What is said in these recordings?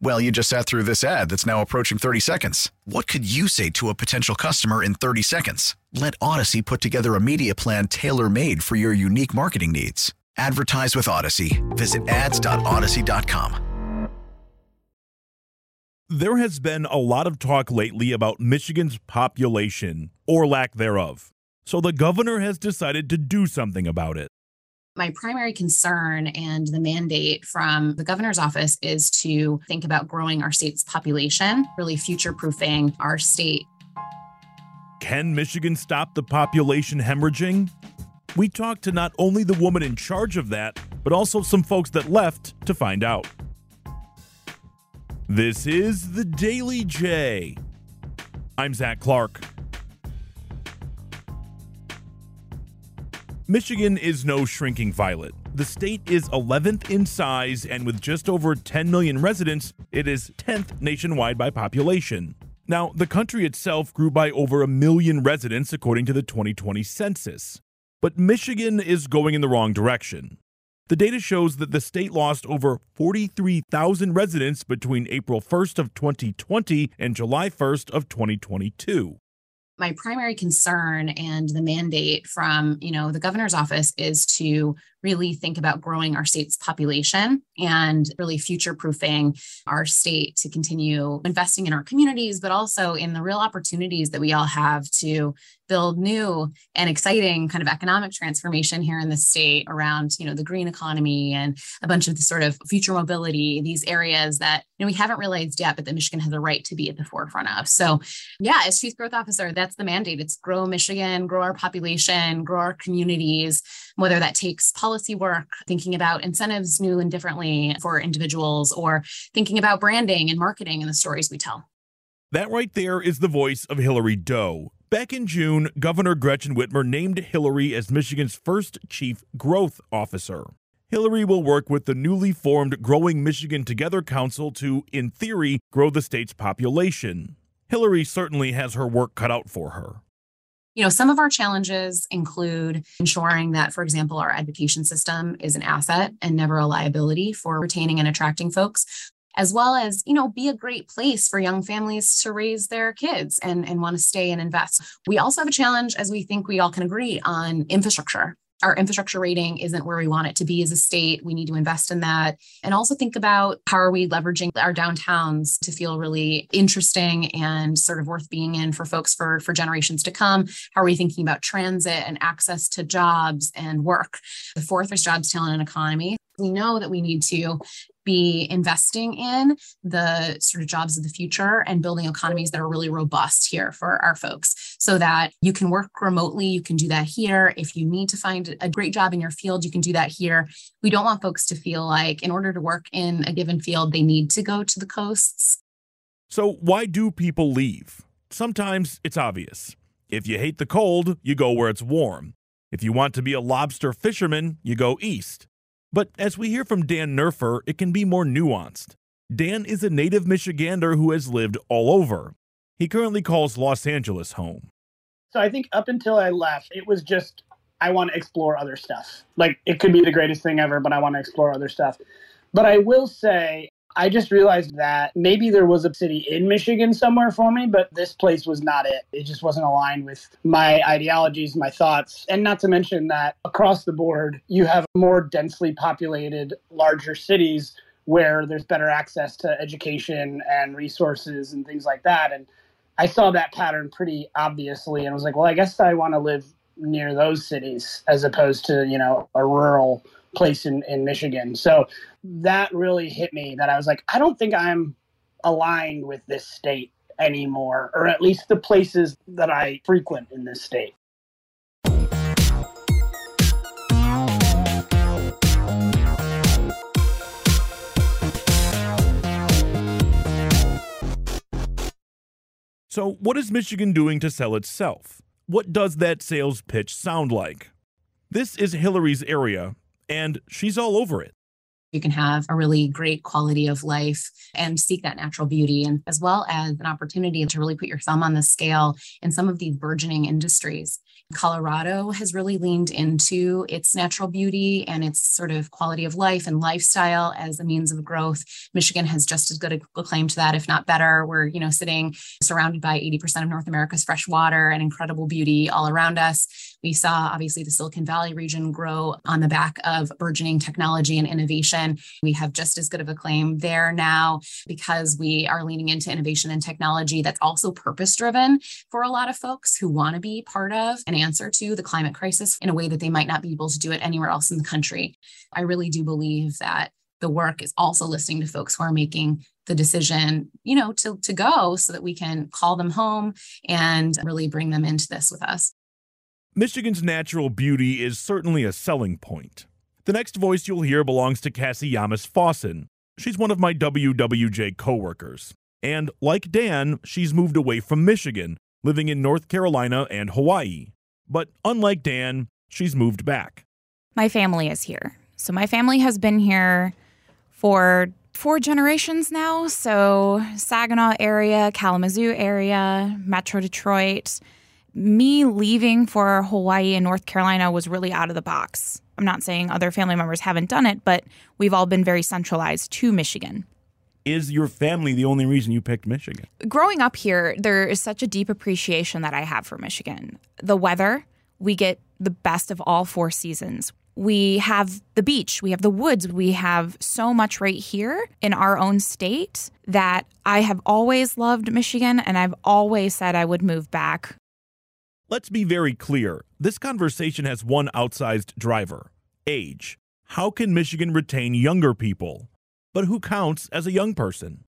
Well, you just sat through this ad that's now approaching 30 seconds. What could you say to a potential customer in 30 seconds? Let Audacy put together a media plan tailor made for your unique marketing needs. Advertise with Audacy. Visit ads.audacy.com. There has been a lot of talk lately about Michigan's population, or lack thereof. So the governor has decided to do something about it. My primary concern and the mandate from the governor's office is to think about growing our state's population, really future proofing our state. Can Michigan stop the population hemorrhaging? We talked to not only the woman in charge of that, but also some folks that left to find out. This is the Daily J. I'm Zach Clark. Michigan is no shrinking violet. The state is 11th in size, and with just over 10 million residents, it is 10th nationwide by population. Now, the country itself grew by over a million residents according to the 2020 census. But Michigan is going in the wrong direction. The data shows that the state lost over 43,000 residents between April 1st of 2020 and July 1st of 2022 my primary concern and the mandate from you know the governor's office is to really think about growing our state's population and really future proofing our state to continue investing in our communities but also in the real opportunities that we all have to build new and exciting kind of economic transformation here in the state around you know the green economy and a bunch of the sort of future mobility these areas that you know we haven't realized yet but that michigan has a right to be at the forefront of. So yeah as chief growth officer that's the mandate. It's grow michigan grow our population grow our communities whether that takes policy work thinking about incentives new and differently for individuals or thinking about branding and marketing and the stories we tell that right there is the voice of Hilary Doe, Back in June, Governor Gretchen Whitmer named Hilary as Michigan's first chief growth officer. Hilary will work with the newly formed Growing Michigan Together Council to, in theory, grow the state's population. Hilary certainly has her work cut out for her. You know, some of our challenges include ensuring that, for example, our education system is an asset and never a liability for retaining and attracting folks as well as you know be a great place for young families to raise their kids and, and want to stay and invest. We also have a challenge as we think we all can agree on infrastructure our infrastructure rating isn't where we want it to be as a state. We need to invest in that. And also think about how are we leveraging our downtowns to feel really interesting and sort of worth being in for folks for, for generations to come? How are we thinking about transit and access to jobs and work? The fourth is jobs, talent, and economy. We know that we need to be investing in the sort of jobs of the future and building economies that are really robust here for our folks so that you can work remotely. You can do that here. If you need to find a great job in your field, you can do that here. We don't want folks to feel like in order to work in a given field, they need to go to the coasts. So, why do people leave? Sometimes it's obvious. If you hate the cold, you go where it's warm. If you want to be a lobster fisherman, you go east. But as we hear from Dan Nerfer, it can be more nuanced. Dan is a native Michigander who has lived all over. He currently calls Los Angeles home. So I think up until I left, it was just I want to explore other stuff. Like it could be the greatest thing ever, but I want to explore other stuff. But I will say I just realized that maybe there was a city in Michigan somewhere for me, but this place was not it. It just wasn't aligned with my ideologies, my thoughts. And not to mention that across the board, you have more densely populated, larger cities where there's better access to education and resources and things like that. And I saw that pattern pretty obviously and was like, well, I guess I want to live near those cities as opposed to, you know, a rural place in, in Michigan. So that really hit me that I was like, I don't think I'm aligned with this state anymore, or at least the places that I frequent in this state. So, what is Michigan doing to sell itself? What does that sales pitch sound like? This is Hilary's area, and she's all over it. You can have a really great quality of life and seek that natural beauty, and as well as an opportunity to really put your thumb on the scale in some of these burgeoning industries. Colorado has really leaned into its natural beauty and its sort of quality of life and lifestyle as a means of growth. Michigan has just as good a claim to that, if not better. We're, you know, sitting surrounded by 80% of North America's fresh water and incredible beauty all around us. We saw obviously the Silicon Valley region grow on the back of burgeoning technology and innovation. We have just as good of a claim there now because we are leaning into innovation and technology that's also purpose driven for a lot of folks who want to be part of an answer to the climate crisis in a way that they might not be able to do it anywhere else in the country. I really do believe that the work is also listening to folks who are making the decision, you know, to, to go so that we can call them home and really bring them into this with us. Michigan's natural beauty is certainly a selling point. The next voice you'll hear belongs to Cassie Yamas Fawson. She's one of my WWJ coworkers. And like Dan, she's moved away from Michigan, living in North Carolina and Hawaii. But unlike Dan, she's moved back. My family is here. So my family has been here for four generations now. So Saginaw area, Kalamazoo area, Metro Detroit. Me leaving for Hawaii and North Carolina was really out of the box. I'm not saying other family members haven't done it, but we've all been very centralized to Michigan. Is your family the only reason you picked Michigan? Growing up here, there is such a deep appreciation that I have for Michigan. The weather, we get the best of all four seasons. We have the beach, we have the woods, we have so much right here in our own state that I have always loved Michigan and I've always said I would move back. Let's be very clear. This conversation has one outsized driver age. How can Michigan retain younger people? but who counts as a young person?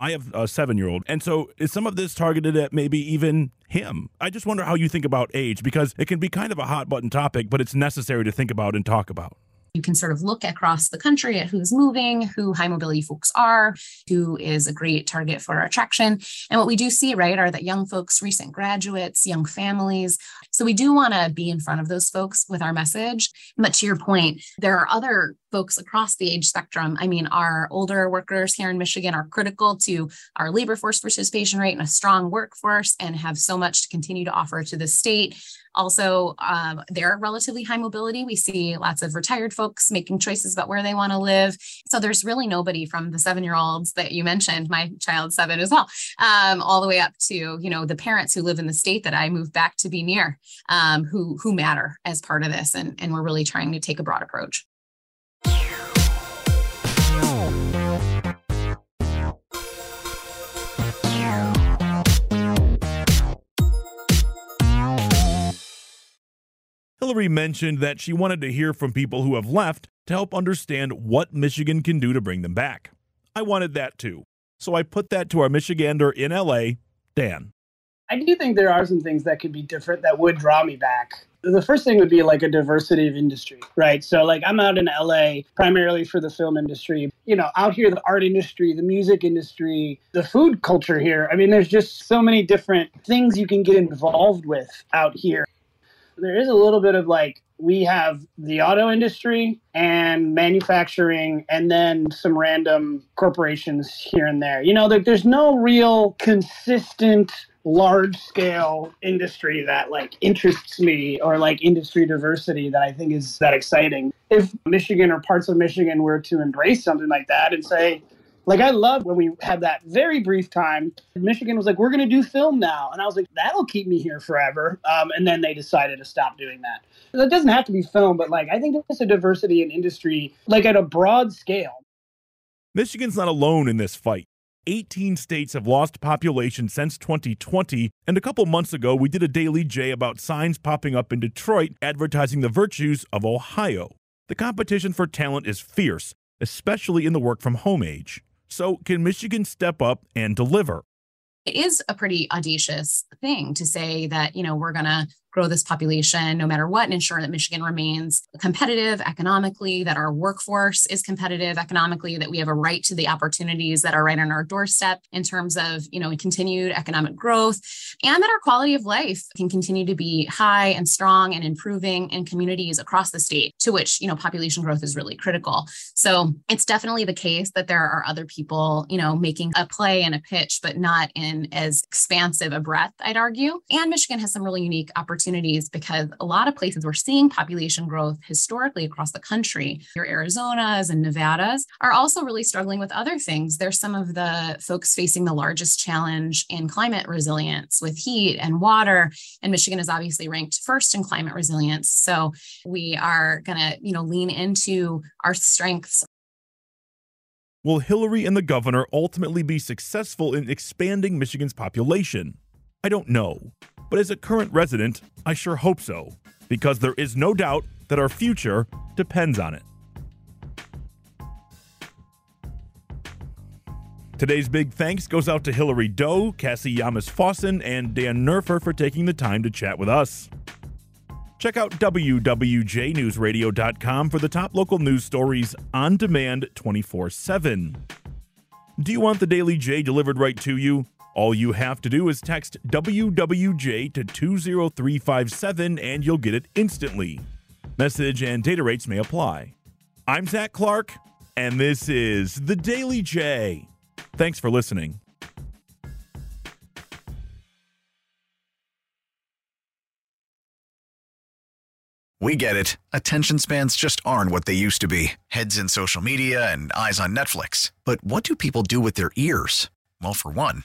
I have a seven year old. And so is some of this targeted at maybe even him? I just wonder how you think about age because it can be kind of a hot button topic, but it's necessary to think about and talk about you can sort of look across the country at who's moving, who high mobility folks are, who is a great target for attraction. And what we do see, right, are that young folks, recent graduates, young families. So we do want to be in front of those folks with our message. But to your point, there are other folks across the age spectrum. I mean, our older workers here in Michigan are critical to our labor force participation rate and a strong workforce and have so much to continue to offer to the state. Also, um, they're relatively high mobility. We see lots of retired folks making choices about where they want to live. So there's really nobody from the seven year olds that you mentioned, my child seven as well, um, all the way up to you know the parents who live in the state that I moved back to be near, um, who who matter as part of this, and and we're really trying to take a broad approach. Hilary mentioned that she wanted to hear from people who have left to help understand what Michigan can do to bring them back. I wanted that too. So I put that to our Michigander in LA, Dan. I do think there are some things that could be different that would draw me back. The first thing would be like a diversity of industry, right? So, like, I'm out in LA primarily for the film industry. You know, out here, the art industry, the music industry, the food culture here. I mean, there's just so many different things you can get involved with out here there is a little bit of like we have the auto industry and manufacturing and then some random corporations here and there you know there, there's no real consistent large scale industry that like interests me or like industry diversity that I think is that exciting. If Michigan or parts of Michigan were to embrace something like that and say, like I love when we had that very brief time. Michigan was like, "We're going to do film now," and I was like, "That'll keep me here forever." Um, and then they decided to stop doing that. That doesn't have to be film, but like I think there's a diversity in industry, like at a broad scale. Michigan's not alone in this fight. 18 states have lost population since 2020, and a couple months ago, we did a Daily J about signs popping up in Detroit advertising the virtues of Ohio. The competition for talent is fierce, especially in the work from home age. So, can Michigan step up and deliver? It is a pretty audacious thing to say that, you know, we're going to grow this population no matter what and ensure that Michigan remains competitive economically, that our workforce is competitive economically, that we have a right to the opportunities that are right on our doorstep in terms of, you know, continued economic growth, and that our quality of life can continue to be high and strong and improving in communities across the state to which, you know, population growth is really critical. So it's definitely the case that there are other people, you know, making a play and a pitch, but not in as expansive a breadth, I'd argue. And Michigan has some really unique opportunities opportunities because a lot of places we're seeing population growth historically across the country, your Arizonas and Nevadas, are also really struggling with other things. They're some of the folks facing the largest challenge in climate resilience with heat and water. And Michigan is obviously ranked first in climate resilience. So we are going to, you know, lean into our strengths Will Hilary and the governor ultimately be successful in expanding Michigan's population? I don't know. But as a current resident, I sure hope so, because there is no doubt that our future depends on it. Today's big thanks goes out to Hilary Doe, Cassie Yamas Fawson, and Dan Nerfer for taking the time to chat with us. Check out WWJNewsRadio.com for the top local news stories on demand 24 7. Do you want the Daily J delivered right to you? All you have to do is text WWJ to 20357 and you'll get it instantly. Message and data rates may apply. I'm Zach Clark, and this is The Daily J. Thanks for listening. We get it. Attention spans just aren't what they used to be heads in social media and eyes on Netflix. But what do people do with their ears? Well, for one,